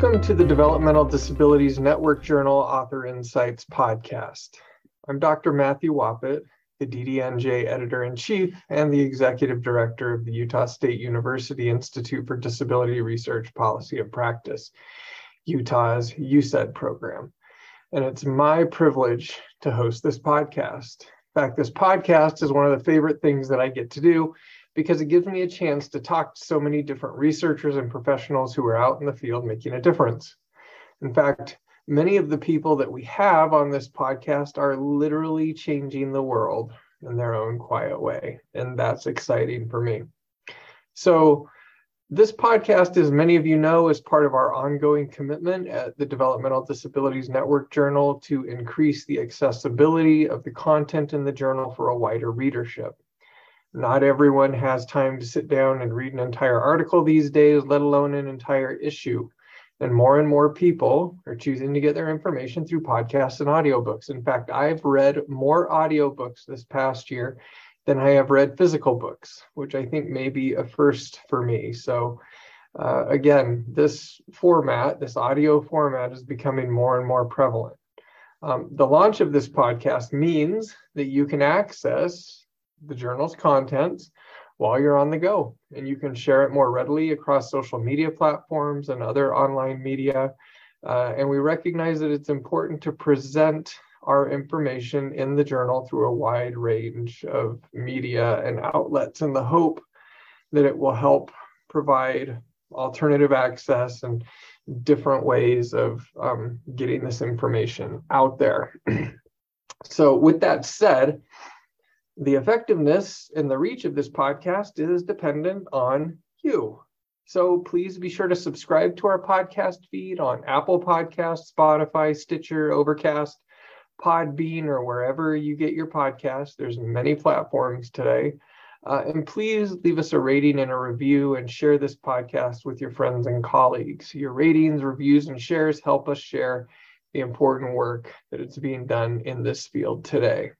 Welcome to the Developmental Disabilities Network Journal Author Insights podcast. I'm Dr. Matthew Wappett, the DDNJ editor in chief and the executive director of the Utah State University Institute for Disability Research Policy and Practice, Utah's UCEDD program. And it's my privilege to host this podcast. In fact, this podcast is one of the favorite things that I get to do because it gives me a chance to talk to so many different researchers and professionals who are out in the field making a difference. In fact, many of the people that we have on this podcast are literally changing the world in their own quiet way. And that's exciting for me. So, this podcast, as many of you know, is part of our ongoing commitment at the Developmental Disabilities Network Journal to increase the accessibility of the content in the journal for a wider readership. Not everyone has time to sit down and read an entire article these days, let alone an entire issue. And more and more people are choosing to get their information through podcasts and audiobooks. In fact, I've read more audiobooks this past year than I have read physical books, which I think may be a first for me. So, uh, again, this format, this audio format, is becoming more and more prevalent. Um, the launch of this podcast means that you can access the journal's contents while you're on the go. And you can share it more readily across social media platforms and other online media. Uh, and we recognize that it's important to present our information in the journal through a wide range of media and outlets in the hope that it will help provide alternative access and different ways of um, getting this information out there. so, with that said, the effectiveness and the reach of this podcast is dependent on you. So please be sure to subscribe to our podcast feed on Apple Podcasts, Spotify, Stitcher, Overcast, Podbean, or wherever you get your podcast. There's many platforms today. Uh, and please leave us a rating and a review and share this podcast with your friends and colleagues. Your ratings, reviews, and shares help us share the important work that is being done in this field today.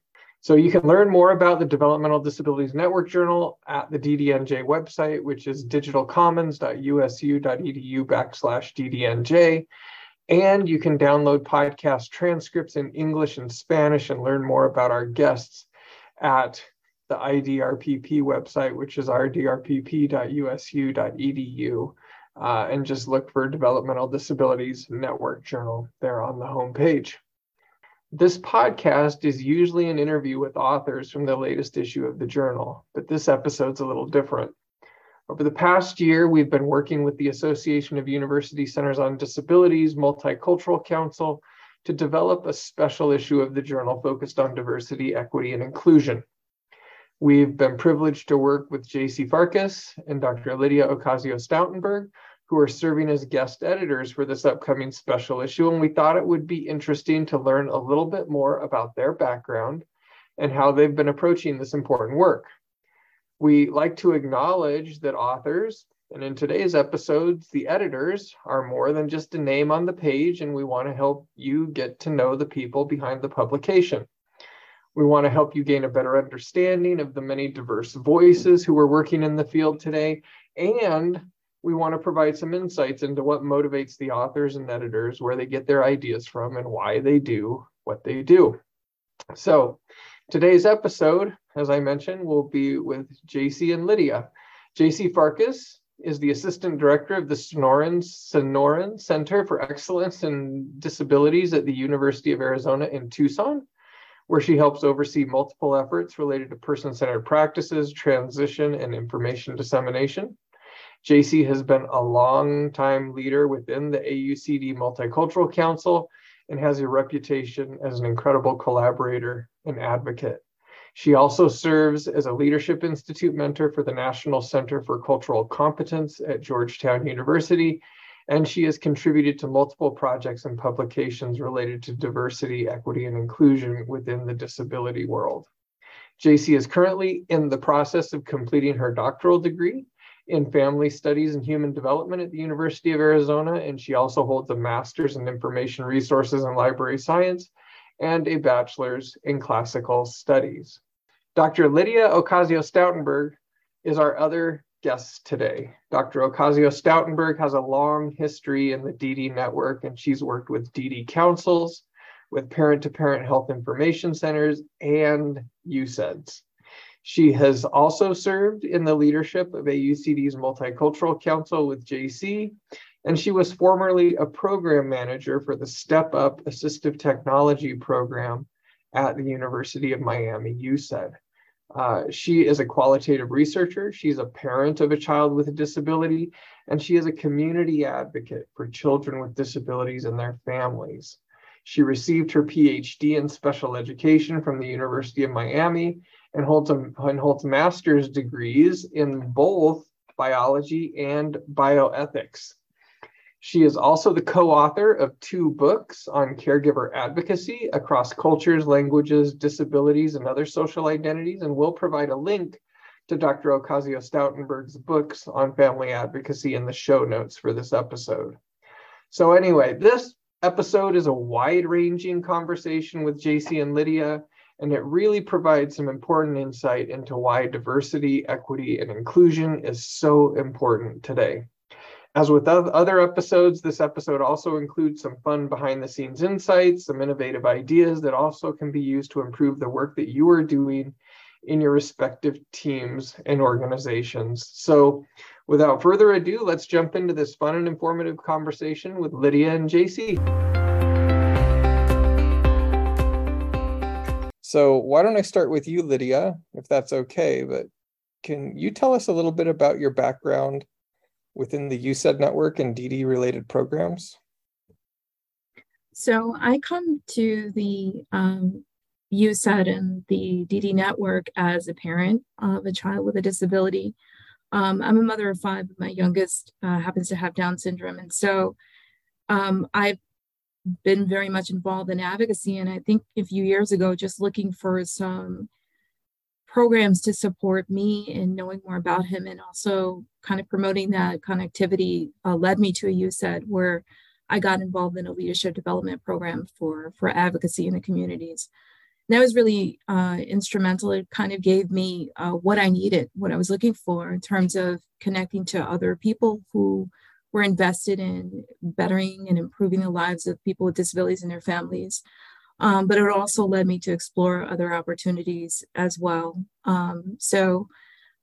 So you can learn more about the Developmental Disabilities Network Journal at the DDNJ website, which is digitalcommons.usu.edu backslash DDNJ. And you can download podcast transcripts in English and Spanish and learn more about our guests at the IDRPP website, which is idrpp.usu.edu. Uh, and just look for Developmental Disabilities Network Journal there on the homepage. This podcast is usually an interview with authors from the latest issue of the journal, but this episode's a little different. Over the past year, we've been working with the Association of University Centers on Disabilities Multicultural Council to develop a special issue of the journal focused on diversity, equity, and inclusion. We've been privileged to work with Jacy Farkas and Dr. Lydia Ocasio Stoutenburg, who are serving as guest editors for this upcoming special issue. And we thought it would be interesting to learn a little bit more about their background and how they've been approaching this important work. We like to acknowledge that authors, and in today's episodes, the editors are more than just a name on the page, and we want to help you get to know the people behind the publication. We want to help you gain a better understanding of the many diverse voices who are working in the field today and we want to provide some insights into what motivates the authors and editors, where they get their ideas from, and why they do what they do. So, today's episode, as I mentioned, will be with Jacy and Lydia. Jacy Farkas is the assistant director of the Sonoran, Sonoran Center for Excellence in Disabilities at the University of Arizona in Tucson, where she helps oversee multiple efforts related to person centered practices, transition, and information dissemination. Jacy has been a long time leader within the AUCD Multicultural Council and has a reputation as an incredible collaborator and advocate. She also serves as a Leadership Institute mentor for the National Center for Cultural Competence at Georgetown University, and she has contributed to multiple projects and publications related to diversity, equity, and inclusion within the disability world. Jacy is currently in the process of completing her doctoral degree in family studies and human development at the University of Arizona, and she also holds a master's in information resources and library science and a bachelor's in classical studies. Dr. Lydia Ocasio Stoutenburg is our other guest today. Dr. Ocasio Stoutenburg has a long history in the DD network, and she's worked with DD councils, with parent to parent health information centers, and UCEDDs. She has also served in the leadership of AUCD's Multicultural Council with Jacy, and she was formerly a program manager for the Step Up Assistive Technology program at the University of Miami UCEDD. Uh, she is a qualitative researcher. She's a parent of a child with a disability, and she is a community advocate for children with disabilities and their families. She received her PhD in special education from the University of Miami and holds, a, and holds master's degrees in both biology and bioethics. She is also the co author of two books on caregiver advocacy across cultures, languages, disabilities, and other social identities, and will provide a link to Dr. Ocasio Stoutenburg's books on family advocacy in the show notes for this episode. So, anyway, this episode is a wide ranging conversation with Jacy and Lydia, and it really provides some important insight into why diversity, equity, and inclusion is so important today. As with other episodes, this episode also includes some fun behind the scenes insights, some innovative ideas that also can be used to improve the work that you are doing in your respective teams and organizations. So, without further ado, let's jump into this fun and informative conversation with Lydia and Jacy. So, why don't I start with you, Lydia, if that's okay? But can you tell us a little bit about your background within the UCEDD network and DD related programs? So I come to the um, UCEDD and the DD network as a parent of a child with a disability. Um, I'm a mother of five. My youngest uh, happens to have Down syndrome. And so um, I've been very much involved in advocacy. And I think a few years ago, just looking for some programs to support me in knowing more about him and also kind of promoting that connectivity uh, led me to a UCEDD where I got involved in a leadership development program for, for advocacy in the communities. And that was really uh, instrumental. It kind of gave me uh, what I needed, what I was looking for in terms of connecting to other people who were invested in bettering and improving the lives of people with disabilities and their families. Um, but it also led me to explore other opportunities as well. Um, so,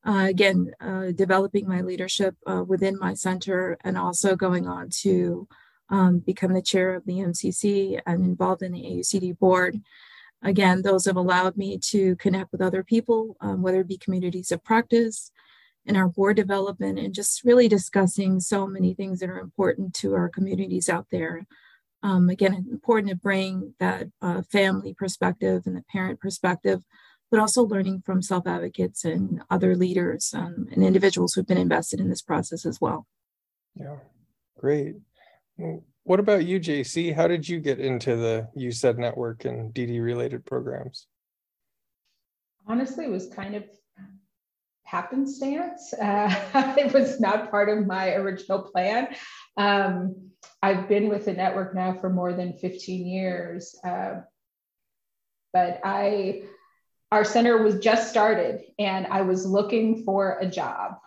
uh, again, uh, developing my leadership uh, within my center and also going on to um, become the chair of the MCC and involved in the AUCD board. Again, those have allowed me to connect with other people, um, whether it be communities of practice, in our board development, and just really discussing so many things that are important to our communities out there um, again, important to bring that uh, family perspective and the parent perspective, but also learning from self advocates and other leaders um, and individuals who've been invested in this process as well. Yeah, great. What about you, Jacy? How did you get into the UCEDD network and DD related programs? Honestly, it was kind of happenstance. Uh, it was not part of my original plan. Um, I've been with the network now for more than 15 years. Uh, but I, our center was just started and I was looking for a job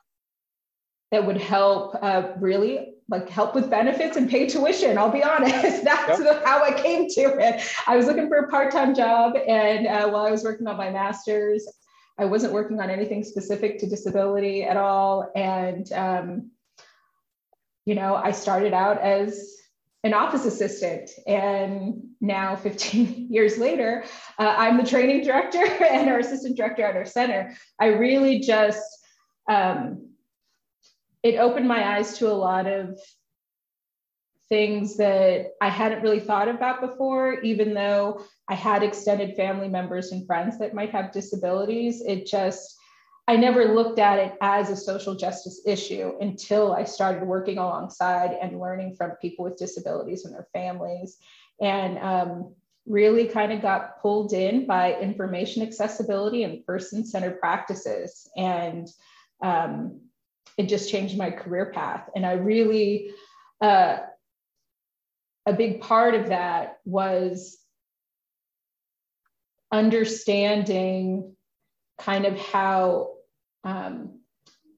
that would help uh, really like help with benefits and pay tuition. I'll be honest, that's yep. how I came to it. I was looking for a part-time job, and uh, while I was working on my master's, I wasn't working on anything specific to disability at all. And um, you know, I started out as an office assistant. And now, 15 years later, uh, I'm the training director and our assistant director at our center. I really just, um, it opened my eyes to a lot of things that I hadn't really thought about before, even though I had extended family members and friends that might have disabilities. It just, I never looked at it as a social justice issue until I started working alongside and learning from people with disabilities and their families. And um, really kind of got pulled in by information accessibility and person centered practices. And um, it just changed my career path. And I really, uh, a big part of that was understanding kind of how um,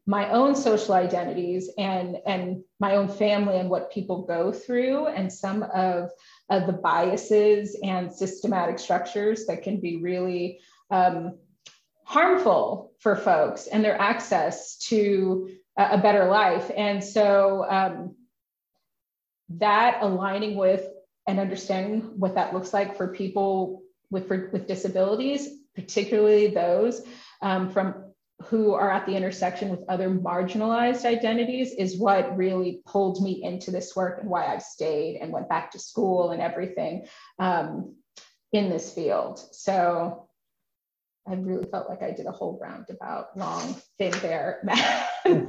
my own social identities and and my own family and what people go through and some of, of the biases and systematic structures that can be really um, harmful for folks and their access to a, a better life. And so um, that aligning with and understanding what that looks like for people with, for, with disabilities particularly those um, from who are at the intersection with other marginalized identities is what really pulled me into this work and why I've stayed and went back to school and everything um, in this field. So I really felt like I did a whole roundabout long thing hmm. there. I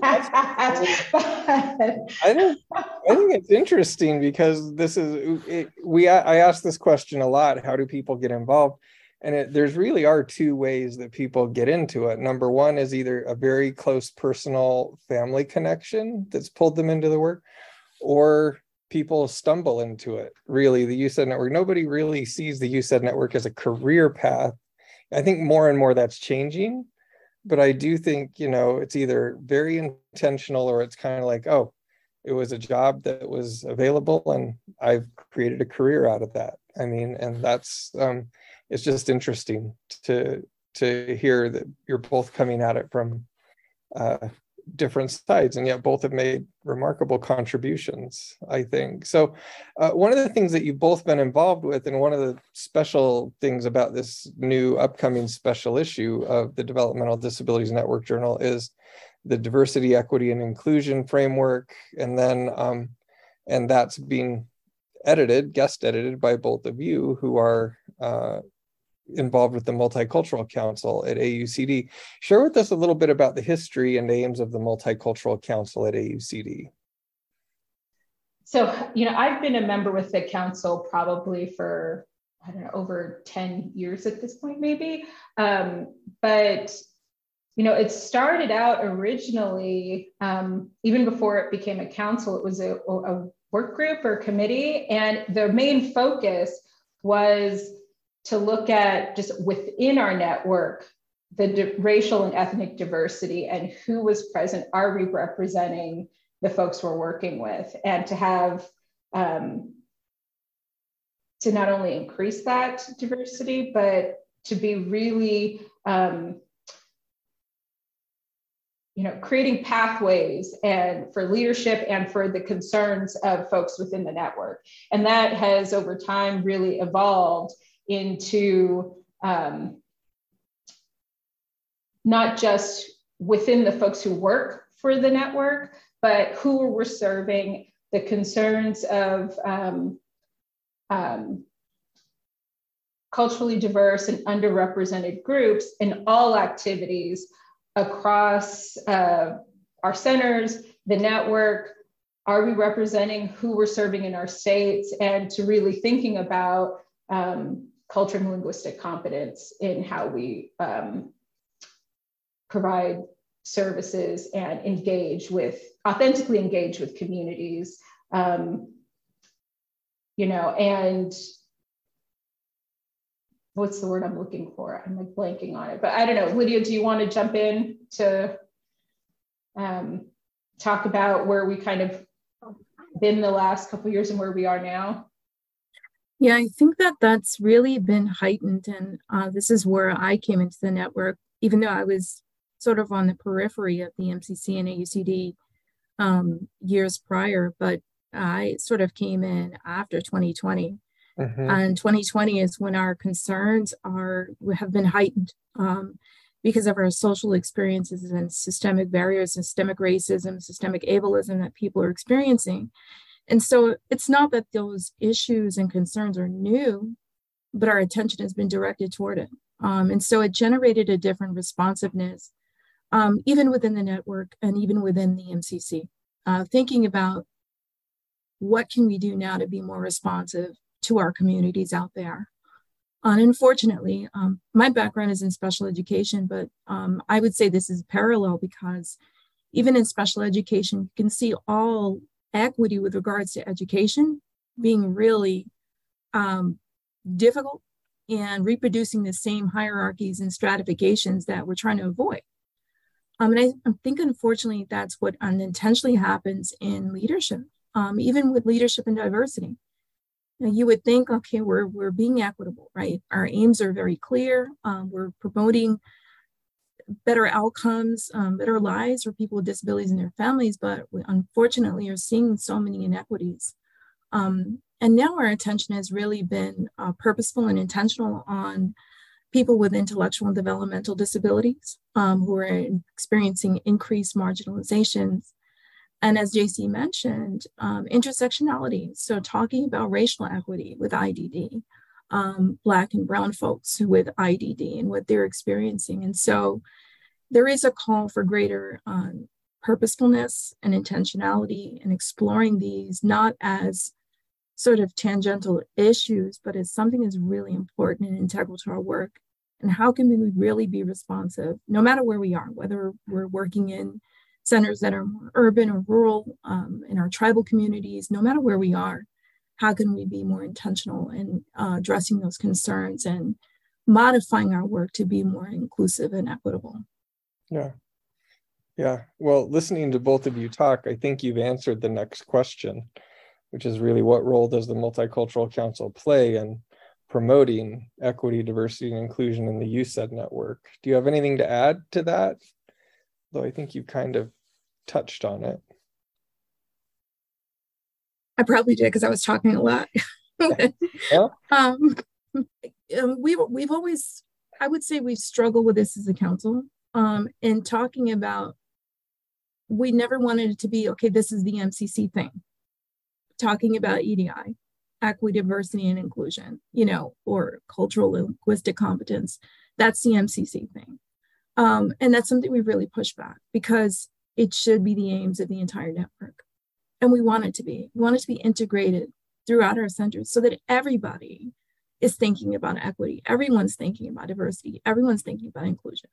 think I think it's interesting because this is it, we I ask this question a lot. How do people get involved? and it, there's really are two ways that people get into it number one is either a very close personal family connection that's pulled them into the work or people stumble into it really the UCEDD network nobody really sees the UCEDD network as a career path i think more and more that's changing but i do think you know it's either very intentional or it's kind of like oh it was a job that was available and i've created a career out of that. I mean and that's um, it's just interesting to to hear that you're both coming at it from uh, different sides and yet both have made remarkable contributions i think. So uh, one of the things that you've both been involved with and one of the special things about this new upcoming special issue of the developmental disabilities network journal is the diversity equity and inclusion framework and then um, and that's being edited guest edited by both of you who are uh, involved with the Multicultural Council at AUCD. Share with us a little bit about the history and aims of the Multicultural Council at AUCD. So, you know, I've been a member with the council probably for, I don't know, over 10 years at this point, maybe. Um, but, you know, it started out originally, um, even before it became a council, it was a, a work group or committee. And the main focus was to look at just within our network the di- racial and ethnic diversity and who was present are we representing the folks we're working with? And to have um, to not only increase that diversity but to be really um, you know creating pathways and for leadership and for the concerns of folks within the network. And that has over time really evolved into um, not just within the folks who work for the network, but who we're serving, the concerns of um, um, culturally diverse and underrepresented groups in all activities across uh, our centers, the network. Are we representing who we're serving in our states? And to really thinking about um, culture and linguistic competence in how we um, provide services and engage with authentically engage with communities um, you know and what's the word i'm looking for? I'm like blanking on it but i don't know. Lydia do you want to jump in to um, talk about where we kind of been the last couple years and where we are now yeah, I think that that's really been heightened. And uh, this is where I came into the network, even though I was sort of on the periphery of the MCC and AUCD um, years prior, but I sort of came in after 2020. Mm-hmm. And 2020 is when our concerns are have been heightened um, because of our social experiences and systemic barriers, systemic racism, systemic ableism that people are experiencing. And so it's not that those issues and concerns are new, but our attention has been directed toward it. Um, and so it generated a different responsiveness, um, even within the network and even within the MCC, uh, thinking about what can we do now to be more responsive to our communities out there. And unfortunately, um, my background is in special education, but um, I would say this is parallel because even in special education, you can see all equity with regards to education being really um, difficult and reproducing the same hierarchies and stratifications that we're trying to avoid. Um, and I, I, think, unfortunately, that's what unintentionally happens in leadership, um, even with leadership and diversity. You, you, would think, okay, we're, we're being equitable, right? Our aims are very clear. Um, we're promoting better outcomes, um, better lives for people with disabilities and their families, but we unfortunately are seeing so many inequities. Um, and now our attention has really been uh, purposeful and intentional on people with intellectual and developmental disabilities um, who are experiencing increased marginalizations. And as Jacy mentioned, um, intersectionality. So talking about racial equity with IDD, um, Black and Brown folks with IDD and what they're experiencing. And so there is a call for greater um, purposefulness and intentionality and exploring these not as sort of tangential issues, but as something that's really important and integral to our work. And how can we really be responsive, no matter where we are, whether we're working in centers that are more urban or rural, um, in our tribal communities, no matter where we are, how can we be more intentional in uh, addressing those concerns and modifying our work to be more inclusive and equitable? Yeah. Yeah. Well, listening to both of you talk, I think you've answered the next question, which is really what role does the Multicultural Council play in promoting equity, diversity, and inclusion in the UCEDD network? Do you have anything to add to that? Though I think you kind of touched on it. I probably did because I was talking a lot. yeah. um, um we've we've always, I would say, we've struggled with this as a council um, in talking about. We never wanted it to be okay. This is the MCC thing. Talking about EDI, equity, diversity, and inclusion, you know, or cultural linguistic competence. That's the MCC thing, um, and that's something we really push back because it should be the aims of the entire network and we want it to be. We want it to be integrated throughout our centers so that everybody is thinking about equity. Everyone's thinking about diversity. Everyone's thinking about inclusion.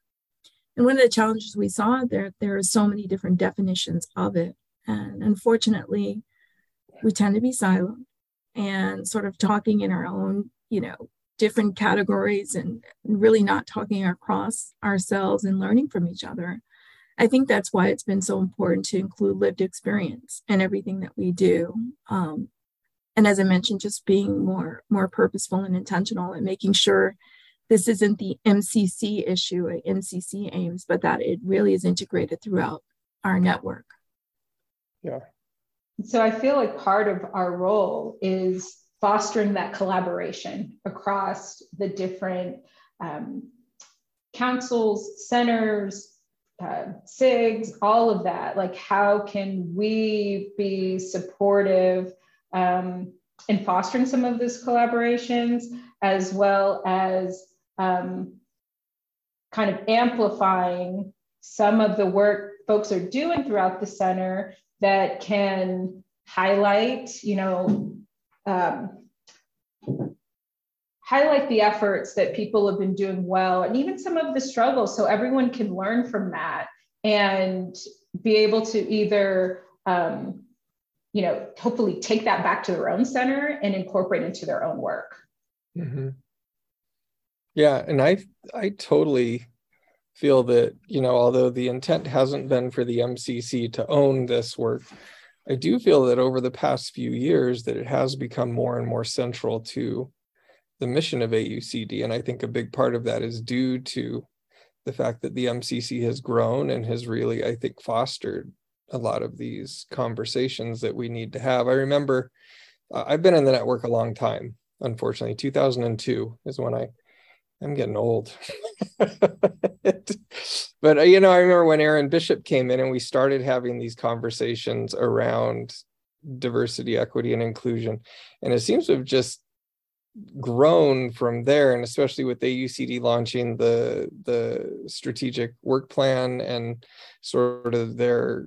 And one of the challenges we saw there, there are so many different definitions of it. And unfortunately, we tend to be silent and sort of talking in our own, you know, different categories and really not talking across ourselves and learning from each other. I think that's why it's been so important to include lived experience in everything that we do. Um, and as I mentioned, just being more more purposeful and intentional and making sure this isn't the MCC issue, MCC aims, but that it really is integrated throughout our network. Yeah. So I feel like part of our role is fostering that collaboration across the different um, councils, centers, uh, SIGs, all of that. Like, how can we be supportive um, in fostering some of these collaborations, as well as um, kind of amplifying some of the work folks are doing throughout the center that can highlight, you know, um, highlight the efforts that people have been doing well and even some of the struggles so everyone can learn from that and be able to either um, you know hopefully take that back to their own center and incorporate into their own work mm-hmm. yeah and i i totally feel that you know although the intent hasn't been for the mcc to own this work i do feel that over the past few years that it has become more and more central to the mission of AUCD. And I think a big part of that is due to the fact that the MCC has grown and has really, I think, fostered a lot of these conversations that we need to have. I remember uh, I've been in the network a long time, unfortunately. 2002 is when I I'm getting old. but uh, you know, I remember when Aaron Bishop came in and we started having these conversations around diversity, equity, and inclusion. And it seems to have just grown from there and especially with AUCD launching the the strategic work plan and sort of their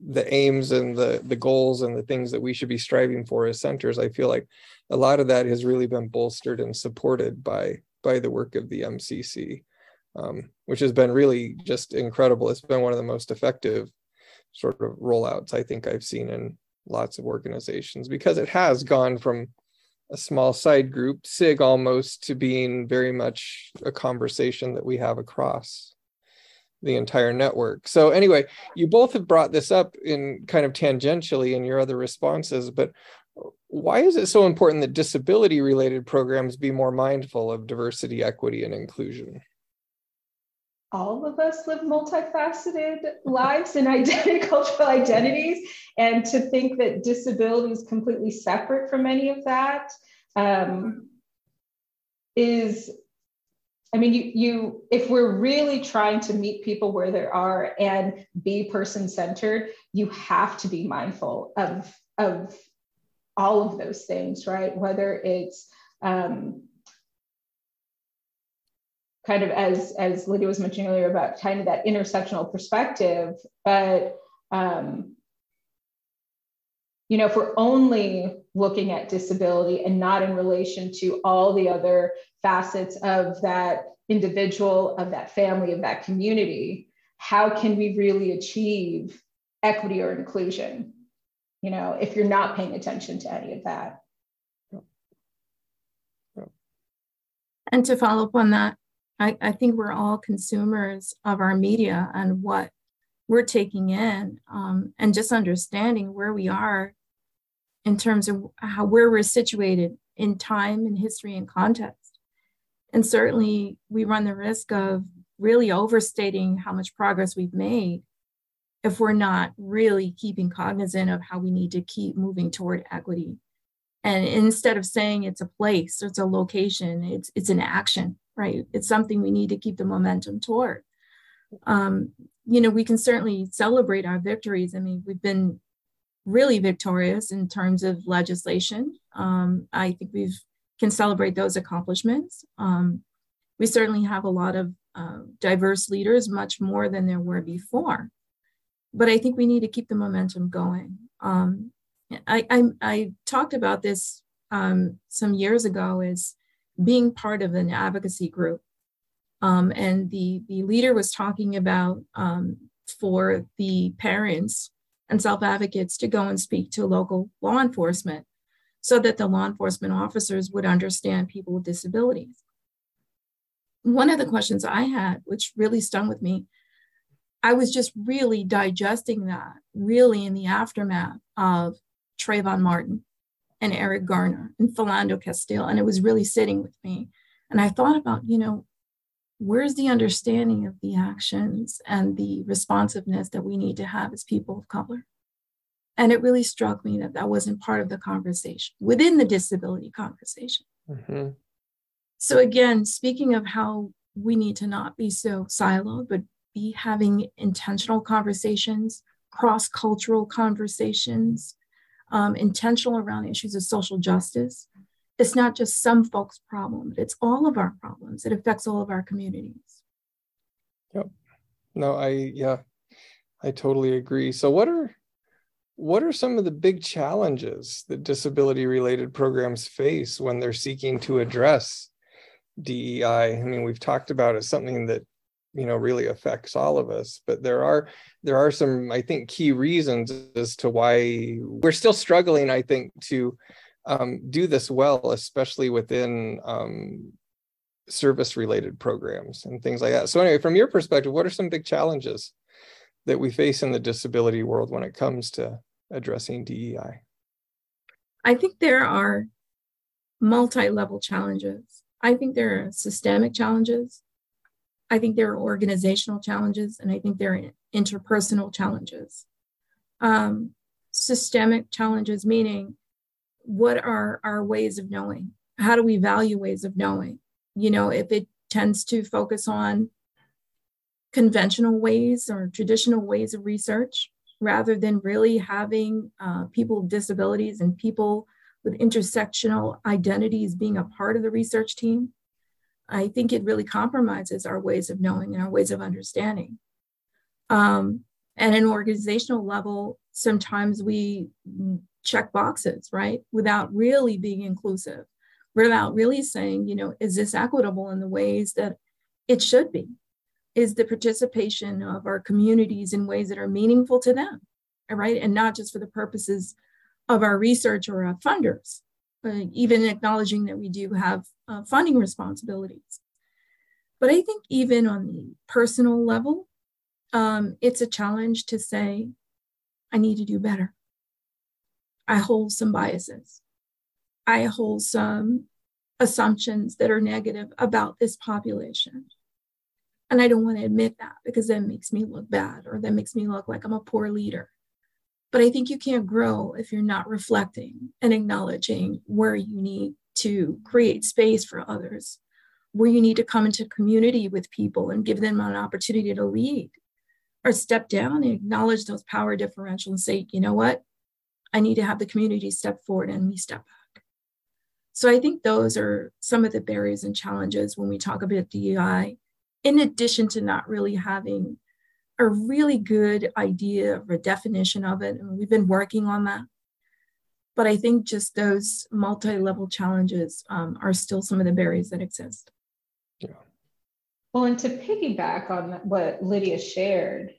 the aims and the the goals and the things that we should be striving for as centers I feel like a lot of that has really been bolstered and supported by by the work of the MCC um, which has been really just incredible. It's been one of the most effective sort of rollouts I think I've seen in lots of organizations because it has gone from a small side group, SIG almost to being very much a conversation that we have across. the entire network. So anyway, you both have brought this up in kind of tangentially in your other responses, but why is it so important that disability related programs be more mindful of diversity, equity, and inclusion? All of us live multifaceted lives and identity, cultural identities, and to think that disability is completely separate from any of that um, is I mean, you, you, if we're really trying to meet people where they are and be person centered, you have to be mindful of, of all of those things, right? Whether it's um, kind of as, as Lydia was mentioning earlier about kind of that intersectional perspective, but um, you know, if we're only looking at disability and not in relation to all the other facets of that individual, of that family, of that community, how can we really achieve equity or inclusion? You know, if you're not paying attention to any of that. And to follow up on that, I, I think we're all consumers of our media and what we're taking in um, and just understanding where we are in terms of how where we're situated in time and history and context. And certainly we run the risk of really overstating how much progress we've made if we're not really keeping cognizant of how we need to keep moving toward equity. And instead of saying it's a place, it's a location, it's it's an action, right? It's something we need to keep the momentum toward. Um, you know, we can certainly celebrate our victories. I mean, we've been really victorious in terms of legislation. Um, I think we can celebrate those accomplishments. Um, we certainly have a lot of uh, diverse leaders, much more than there were before. But I think we need to keep the momentum going. Um, I, I, I, talked about this um, some years ago as being part of an advocacy group. Um, and the, the leader was talking about um, for the parents and self advocates to go and speak to local law enforcement so that the law enforcement officers would understand people with disabilities. One of the questions I had, which really stung with me, I was just really digesting that, really in the aftermath of Trayvon Martin and Eric Garner and Philando Castile. And it was really sitting with me. And I thought about, you know, where's the understanding of the actions and the responsiveness that we need to have as people of color? And it really struck me that that wasn't part of the conversation within the disability conversation. Mm-hmm. So, again, speaking of how we need to not be so siloed, but be having intentional conversations, cross cultural conversations, um, intentional around issues of social justice, it's not just some folks' problem, it's all of our problems. It affects all of our communities. Yep. No, I yeah, I totally agree. So what are what are some of the big challenges that disability related programs face when they're seeking to address DEI? I mean, we've talked about it something that you know really affects all of us but there are there are some i think key reasons as to why we're still struggling i think to um, do this well, especially within um, service related programs and things like that. So, anyway, from your perspective, what are some big challenges that we face in the disability world when it comes to addressing DEI? I think there are multi level challenges. I think there are systemic challenges. I think there are organizational challenges, and I think there are interpersonal challenges. Um, systemic challenges, meaning what are our ways of knowing? How do we value ways of knowing? You know, if it tends to focus on conventional ways or traditional ways of research rather than really having uh, people with disabilities and people with intersectional identities being a part of the research team, I think it really compromises our ways of knowing and our ways of understanding. Um, and an organizational level, sometimes we check boxes, right? Without really being inclusive, without really saying, you know, is this equitable in the ways that it should be? Is the participation of our communities in ways that are meaningful to them, right? And not just for the purposes of our research or our funders, even acknowledging that we do have uh, funding responsibilities. But I think even on the personal level, um, it's a challenge to say, I need to do better. I hold some biases. I hold some assumptions that are negative about this population. And I don't want to admit that because that makes me look bad or that makes me look like I'm a poor leader. But I think you can't grow if you're not reflecting and acknowledging where you need to create space for others, where you need to come into community with people and give them an opportunity to lead or step down and acknowledge those power differentials and say, you know what? I need to have the community step forward and me step back. So I think those are some of the barriers and challenges when we talk about DEI, in addition to not really having a really good idea or a definition of it. And we've been working on that. But I think just those multi level challenges um, are still some of the barriers that exist. Yeah. Well, and to piggyback on what Lydia shared,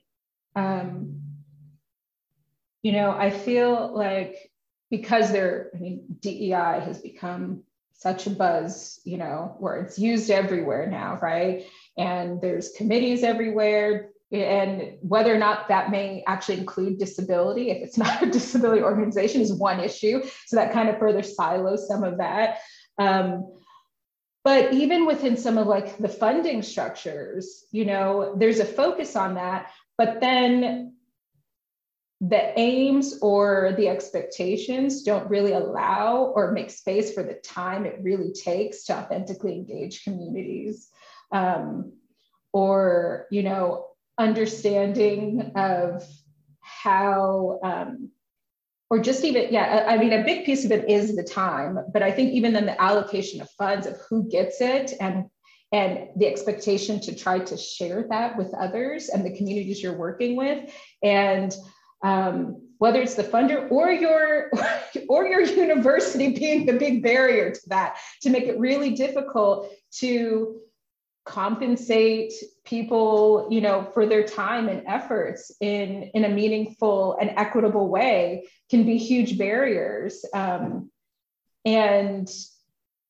um, you know, I feel like because there, I mean, DEI has become such a buzz, you know, where it's used everywhere now, right? And there's committees everywhere, and whether or not that may actually include disability if it's not a disability organization is one issue. So that kind of further silos some of that. Um, but even within some of like the funding structures you know there's a focus on that but then the aims or the expectations don't really allow or make space for the time it really takes to authentically engage communities. Um, or you know understanding of how um, or just even yeah i mean a big piece of it is the time but i think even then the allocation of funds of who gets it and and the expectation to try to share that with others and the communities you're working with. And um, whether it's the funder or your or your university being the big barrier to that to make it really difficult to compensate people you know for their time and efforts in in a meaningful and equitable way can be huge barriers. Um, and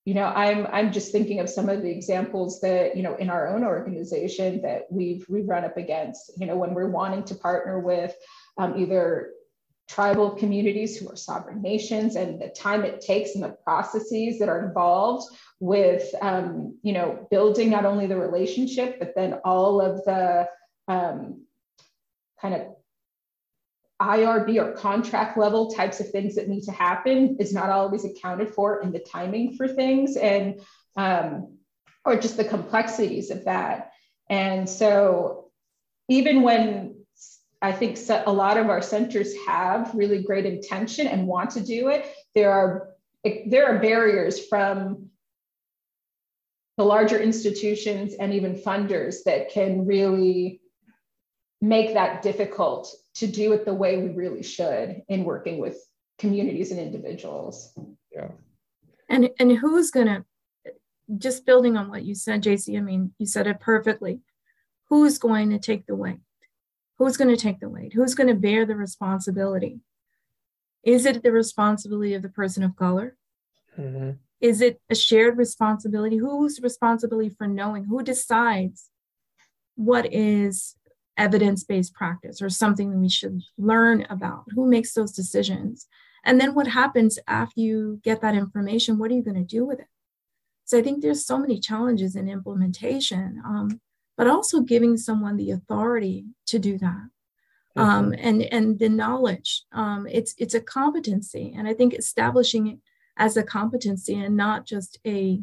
you know i'm i'm just thinking of some of the examples that you know in our own organization that we've we've run up against you know when we're wanting to partner with um, either tribal communities who are sovereign nations and the time it takes and the processes that are involved with um, you know building not only the relationship but then all of the um, kind of IRB or contract level types of things that need to happen is not always accounted for in the timing for things and um, or just the complexities of that. And so even when I think a lot of our centers have really great intention and want to do it, there are there are barriers from the larger institutions and even funders that can really make that difficult to do it the way we really should in working with communities and individuals. Yeah. And and who's gonna just building on what you said, Jacy, I mean, you said it perfectly. Who's going to take the weight? Who's going to take the weight? Who's going to bear the responsibility? Is it the responsibility of the person of color? Mm-hmm. Is it a shared responsibility? Who's responsibility for knowing? Who decides what is evidence based practice or something that we should learn about? Who makes those decisions? And then what happens after you get that information? What are you going to do with it? So I think there's so many challenges in implementation, um, but also giving someone the authority to do that. Um, mm-hmm. and and the knowledge um, it's it's a competency and i think establishing it as a competency and not just a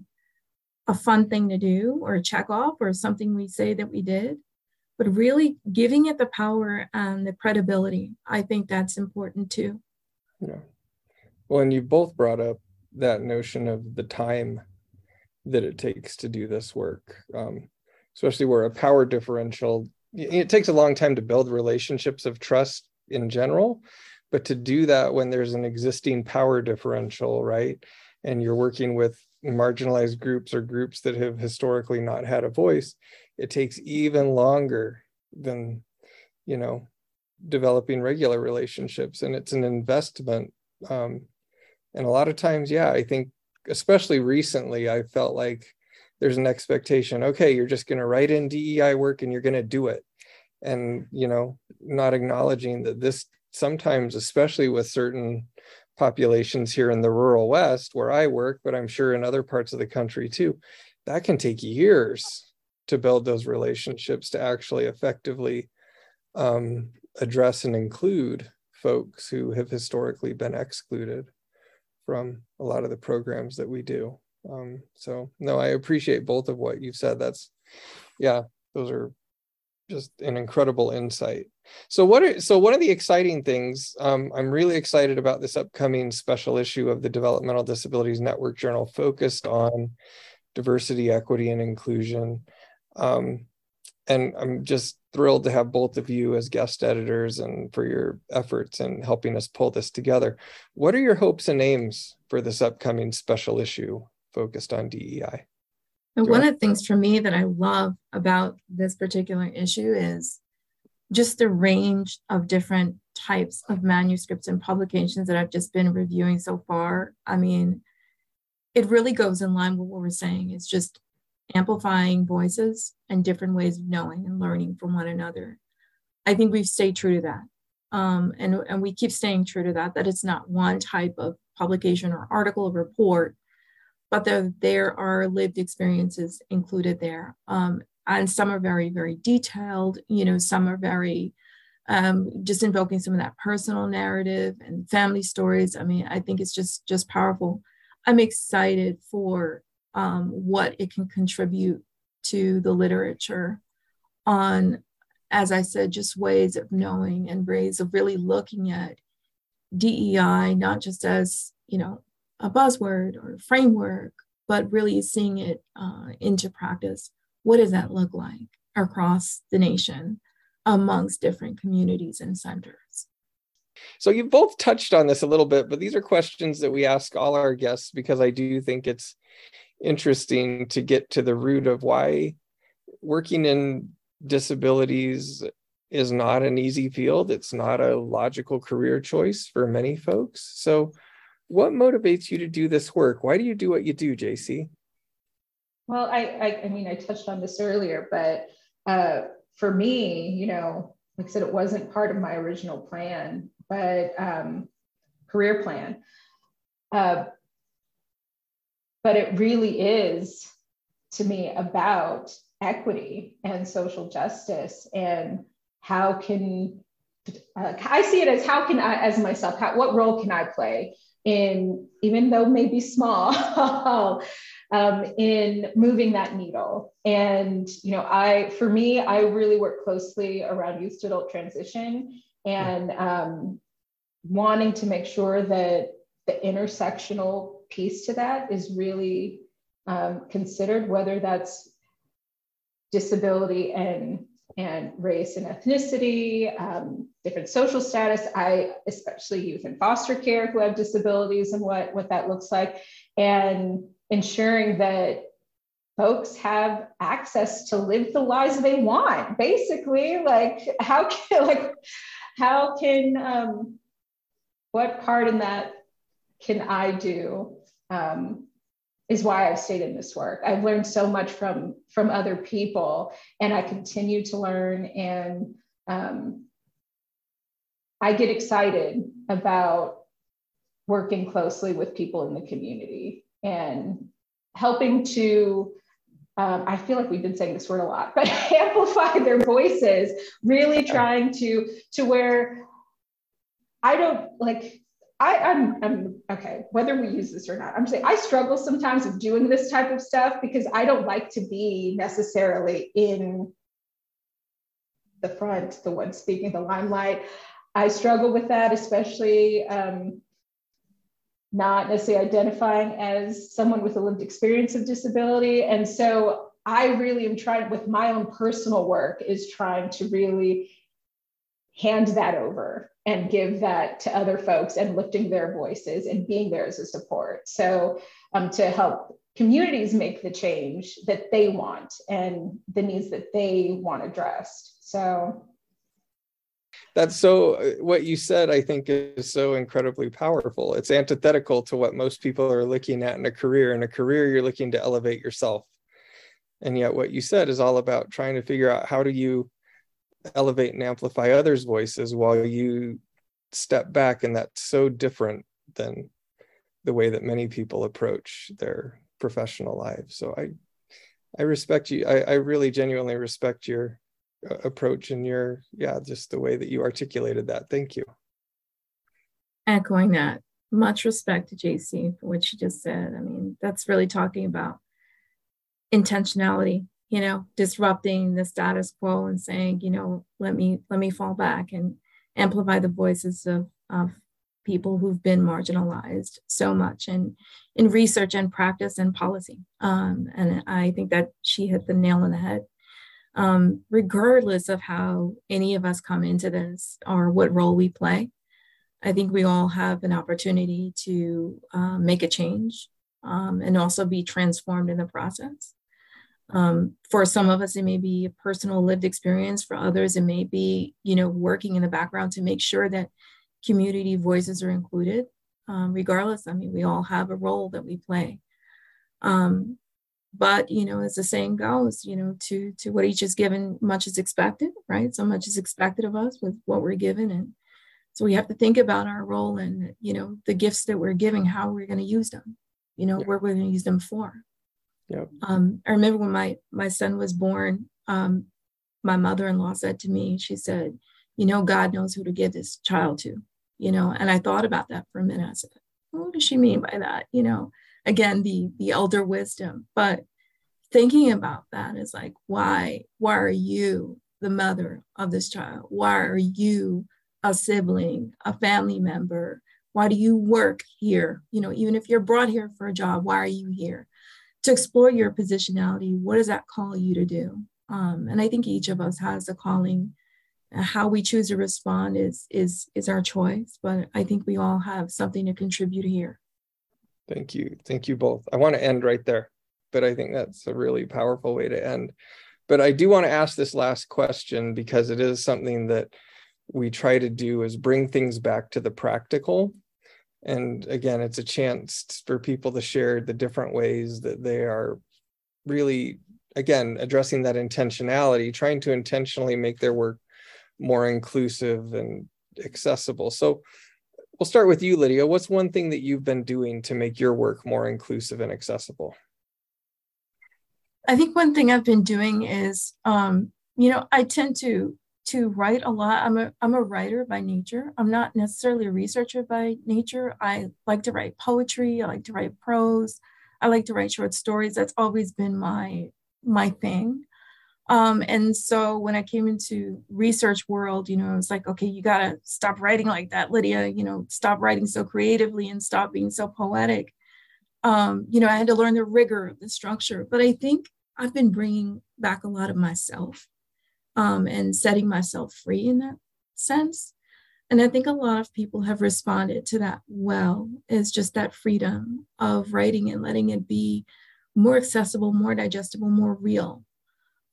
a fun thing to do or a check off or something we say that we did but really giving it the power and the credibility. I think that's important too. Yeah. Well, and you both brought up that notion of the time that it takes to do this work, um, especially where a power differential, it takes a long time to build relationships of trust in general, but to do that when there's an existing power differential, right? And you're working with marginalized groups or groups that have historically not had a voice, it takes even longer than you know developing regular relationships and it's an investment um, and a lot of times yeah i think especially recently i felt like there's an expectation okay you're just going to write in dei work and you're going to do it and you know not acknowledging that this sometimes especially with certain populations here in the rural west where i work but i'm sure in other parts of the country too that can take years to build those relationships to actually effectively um, address and include folks who have historically been excluded from a lot of the programs that we do. Um, so no, I appreciate both of what you've said. That's yeah, those are just an incredible insight. So what are so one of the exciting things um, I'm really excited about this upcoming special issue of the Developmental Disabilities Network Journal focused on diversity, equity, and inclusion. Um, and I'm just thrilled to have both of you as guest editors and for your efforts in helping us pull this together. What are your hopes and aims for this upcoming special issue focused on DEI? And one of the things for me that I love about this particular issue is just the range of different types of manuscripts and publications that I've just been reviewing so far. I mean, it really goes in line with what we're saying. It's just amplifying voices and different ways of knowing and learning from one another. I think we've stayed true to that. Um, and, and we keep staying true to that, that it's not one type of publication or article or report, but there, there are lived experiences included there. Um, and some are very, very detailed, you know, some are very um, just invoking some of that personal narrative and family stories. I mean, I think it's just just powerful. I'm excited for um, what it can contribute to the literature on, as I said, just ways of knowing and ways of really looking at DEI, not just as, you know, a buzzword or a framework, but really seeing it uh, into practice. What does that look like across the nation amongst different communities and centers? So you both touched on this a little bit, but these are questions that we ask all our guests because I do think it's interesting to get to the root of why working in disabilities is not an easy field. It's not a logical career choice for many folks. So, what motivates you to do this work? Why do you do what you do, Jacy? Well, I, I, I mean, I touched on this earlier, but uh, for me, you know, like I said, it wasn't part of my original plan, but um, career plan. Uh, but it really is to me about equity and social justice and how can uh, I see it as how can I, as myself, how, what role can I play in, even though maybe small, um, in moving that needle? And, you know, I, for me, I really work closely around youth to adult transition and um, wanting to make sure that the intersectional piece to that is really um, considered, whether that's disability and and race and ethnicity, um, different social status. I, especially youth in foster care who have disabilities and what, what that looks like, and ensuring that folks have access to live the lives they want. Basically, like how can like how can um, what part in that can I do um, is why I've stayed in this work. I've learned so much from from other people, and I continue to learn. And um, I get excited about working closely with people in the community and helping to. Um, I feel like we've been saying this word a lot, but amplify their voices. Really trying to to where I don't like I, I'm, I'm okay, whether we use this or not. I'm saying I struggle sometimes with doing this type of stuff because I don't like to be necessarily in the front, the one speaking the limelight. I struggle with that, especially um, not necessarily identifying as someone with a lived experience of disability. And so I really am trying with my own personal work is trying to really hand that over and give that to other folks and lifting their voices and being there as a support. So, um, to help communities make the change that they want and the needs that they want addressed. So, that's so what you said i think is so incredibly powerful it's antithetical to what most people are looking at in a career in a career you're looking to elevate yourself and yet what you said is all about trying to figure out how do you elevate and amplify others' voices while you step back and that's so different than the way that many people approach their professional lives. So i i respect you. I, I really genuinely respect your uh, approach and your yeah just the way that you articulated that. Thank you. Echoing that. Much respect to Jacy for what she just said. I mean that's really talking about intentionality you know disrupting the status quo and saying you know let me let me fall back and amplify the voices of of people who've been marginalized so much in in research and practice and policy. Um, and i think that she hit the nail on the head. Um, regardless of how any of us come into this or what role we play i think we all have an opportunity to uh, make a change um, and also be transformed in the process um, for some of us, it may be a personal lived experience. For others, it may be, you know, working in the background to make sure that community voices are included. Um, regardless, I mean, we all have a role that we play. Um, but you know, as the saying goes, you know, to to what each is given, much is expected, right? So much is expected of us with what we're given, and so we have to think about our role and you know the gifts that we're giving, how we're going to use them, you know, yeah. where we're going to use them for. Yep. Um, I remember when my my son was born, um, my mother-in-law said to me, she said, "You know, God knows who to give this child to." You know, and I thought about that for a minute. I said, "What does she mean by that?" You know, again, the the elder wisdom. But thinking about that is like, why why are you the mother of this child? Why are you a sibling, a family member? Why do you work here? You know, even if you're brought here for a job, why are you here? To explore your positionality. What does that call you to do? Um, and I think each of us has a calling. How we choose to respond is is is our choice, but I think we all have something to contribute here. Thank you, thank you both. I want to end right there, but I think that's a really powerful way to end. But I do want to ask this last question because it is something that we try to do is bring things back to the practical and again it's a chance for people to share the different ways that they are really again addressing that intentionality trying to intentionally make their work more inclusive and accessible. So we'll start with you lydia. What's one thing that you've been doing to make your work more inclusive and accessible? I think one thing i've been doing is um, you know i tend to to write a lot. I'm a I'm a writer by nature. I'm not necessarily a researcher by nature. I like to write poetry. I like to write prose. I like to write short stories. That's always been my my thing. Um, and so when I came into research world, you know, I was like, okay, you gotta stop writing like that, Lydia. You know, stop writing so creatively and stop being so poetic. Um, you know, I had to learn the rigor of the structure. But I think I've been bringing back a lot of myself um, and setting myself free in that sense. And I think a lot of people have responded to that well, is just that freedom of writing and letting it be more accessible, more digestible, more real.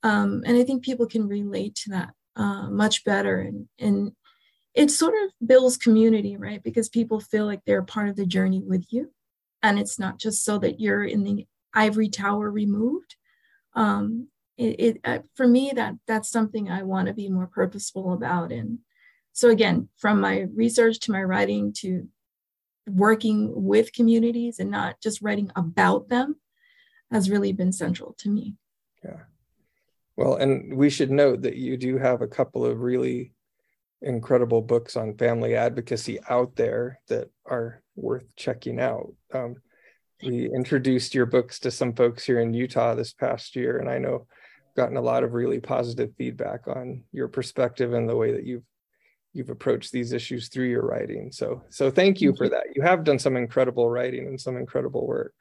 Um, and I think people can relate to that uh, much better. And, and it sort of builds community, right? Because people feel like they're part of the journey with you. And it's not just so that you're in the ivory tower removed. Um, it, it uh, for me that that's something I want to be more purposeful about. And so again, from my research to my writing to working with communities and not just writing about them has really been central to me. Yeah. Well, and we should note that you do have a couple of really incredible books on family advocacy out there that are worth checking out. Um, we introduced your books to some folks here in Utah this past year, and I know gotten a lot of really positive feedback on your perspective and the way that you've you've approached these issues through your writing. So so thank you thank for you. that. You have done some incredible writing and some incredible work.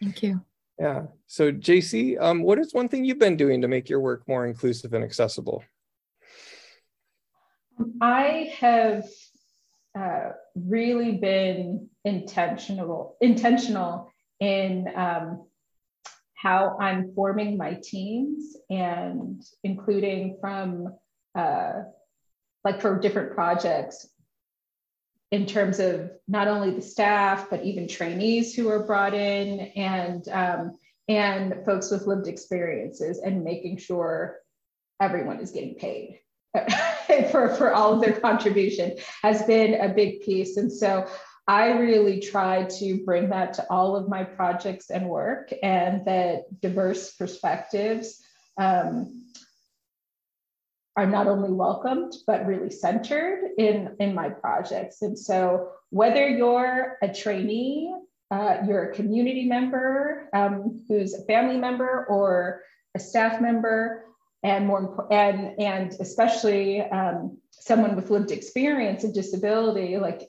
Thank you. Yeah. So Jacy, um, what is one thing you've been doing to make your work more inclusive and accessible? I have uh, really been intentional intentional in um, how I'm forming my teams and including from uh, like for different projects in terms of not only the staff but even trainees who are brought in and um, and folks with lived experiences and making sure everyone is getting paid for, for all of their contribution has been a big piece. And so I really try to bring that to all of my projects and work, and that diverse perspectives um, are not only welcomed but really centered in in my projects. And so, whether you're a trainee, uh, you're a community member um, who's a family member or a staff member, and more and and especially um, someone with lived experience of disability, like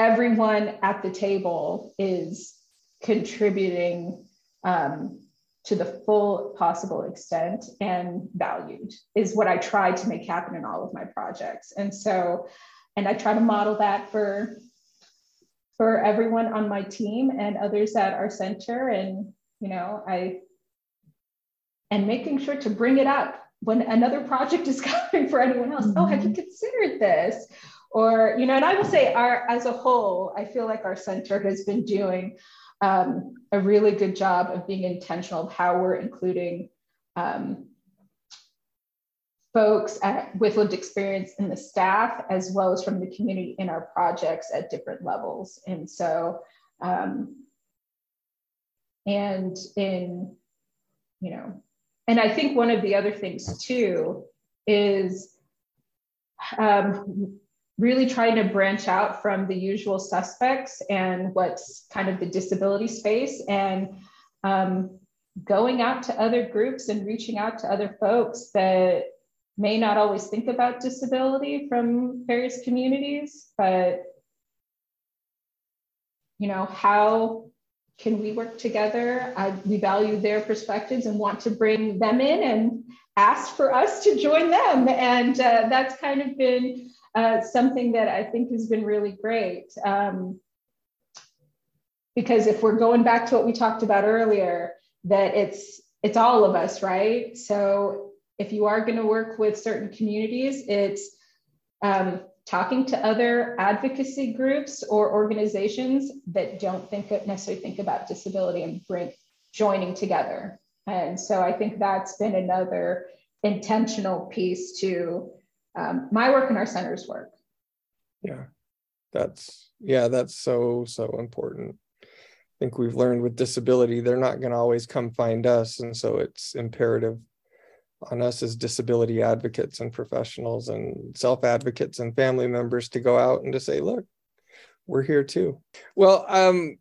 everyone at the table is contributing um, to the full possible extent and valued is what I try to make happen in all of my projects. And so, and I try to model that for for everyone on my team and others at our center. And you know, I and making sure to bring it up when another project is coming for anyone else. Mm-hmm. Oh, have you mm-hmm. considered this? Or you know and i will say our as a whole i feel like our center has been doing um, a really good job of being intentional of how we're including um, folks at, with lived experience in the staff as well as from the community in our projects at different levels. And so um, and in you know and i think one of the other things too is um, really trying to branch out from the usual suspects and what's kind of the disability space and um, going out to other groups and reaching out to other folks that may not always think about disability from various communities, but you know, how can we work together? I, we value their perspectives and want to bring them in and ask for us to join them. And uh, that's kind of been uh, something that I think has been really great. Um, because if we're going back to what we talked about earlier, that it's it's all of us, right? So if you are going to work with certain communities, it's um, talking to other advocacy groups or organizations that don't think necessarily think about disability and bring joining together. And so I think that's been another intentional piece to um, my work and our center's work. Yeah, that's yeah, that's so so important. I think we've learned with disability, they're not going to always come find us, and so it's imperative on us as disability advocates and professionals and self advocates and family members to go out and to say, look, we're here too. Well, um,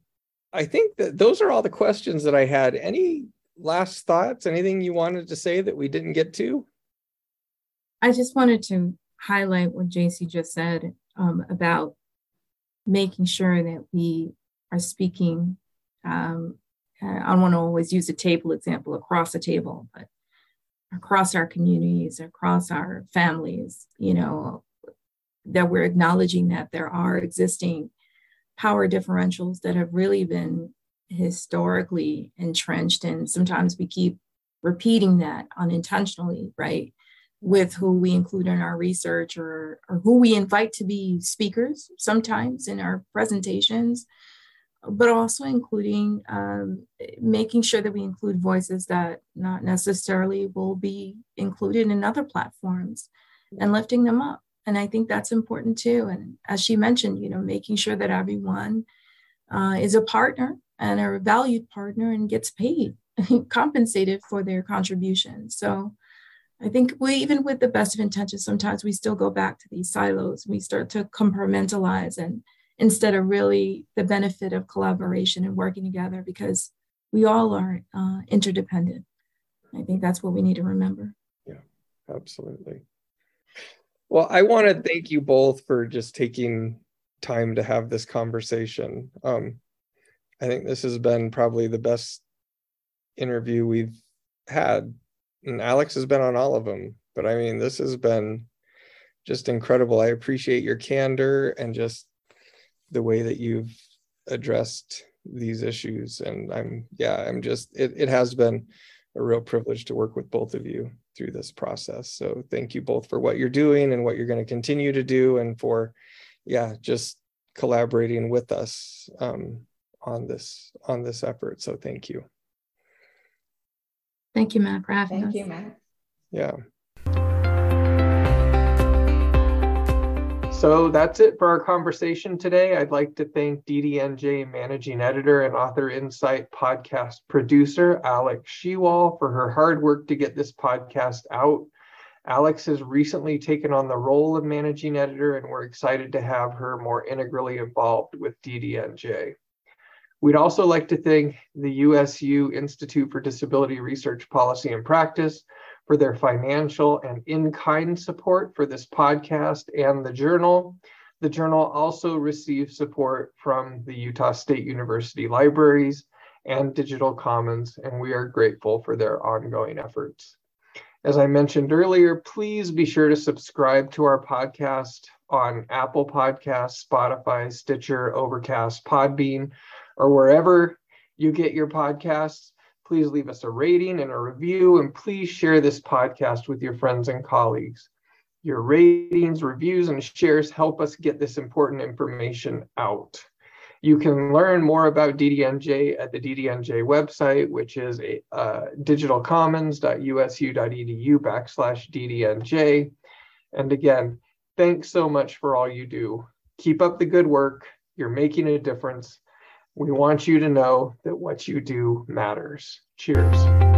I think that those are all the questions that I had. Any last thoughts? Anything you wanted to say that we didn't get to? I just wanted to highlight what Jacy just said um, about making sure that we are speaking. Um, I don't want to always use a table example across a table, but across our communities, across our families, you know, that we're acknowledging that there are existing power differentials that have really been historically entrenched. And sometimes we keep repeating that unintentionally, right? With who we include in our research or, or who we invite to be speakers sometimes in our presentations, but also including um, making sure that we include voices that not necessarily will be included in other platforms and lifting them up. And I think that's important too. And as she mentioned, you know, making sure that everyone uh, is a partner and a valued partner and gets paid, compensated for their contributions. So I think we, even with the best of intentions, sometimes we still go back to these silos. We start to compartmentalize and instead of really the benefit of collaboration and working together because we all are uh, interdependent. I think that's what we need to remember. Yeah, absolutely. Well, I want to thank you both for just taking time to have this conversation. Um, I think this has been probably the best interview we've had and Alex has been on all of them. But I mean, this has been just incredible. I appreciate your candor and just the way that you've addressed these issues. And I'm, yeah, I'm just, it, it has been a real privilege to work with both of you through this process. So thank you both for what you're doing and what you're going to continue to do and for, yeah, just collaborating with us um, on this on this effort. So thank you. Thank you, Matt, for having Thank us. you, Matt. Yeah. So that's it for our conversation today. I'd like to thank DDNJ managing editor and Author Insight podcast producer, Alex Shewall, for her hard work to get this podcast out. Alex has recently taken on the role of managing editor, and we're excited to have her more integrally involved with DDNJ. We'd also like to thank the USU Institute for Disability Research Policy and Practice for their financial and in kind support for this podcast and the journal. The journal also receives support from the Utah State University Libraries and Digital Commons, and we are grateful for their ongoing efforts. As I mentioned earlier, please be sure to subscribe to our podcast on Apple Podcasts, Spotify, Stitcher, Overcast, Podbean, or wherever you get your podcasts. Please leave us a rating and a review, and please share this podcast with your friends and colleagues. Your ratings, reviews, and shares help us get this important information out. You can learn more about DDNJ at the DDNJ website, which is a, uh, digitalcommons.usu.edu backslash DDNJ. And again, thanks so much for all you do. Keep up the good work. You're making a difference. We want you to know that what you do matters. Cheers.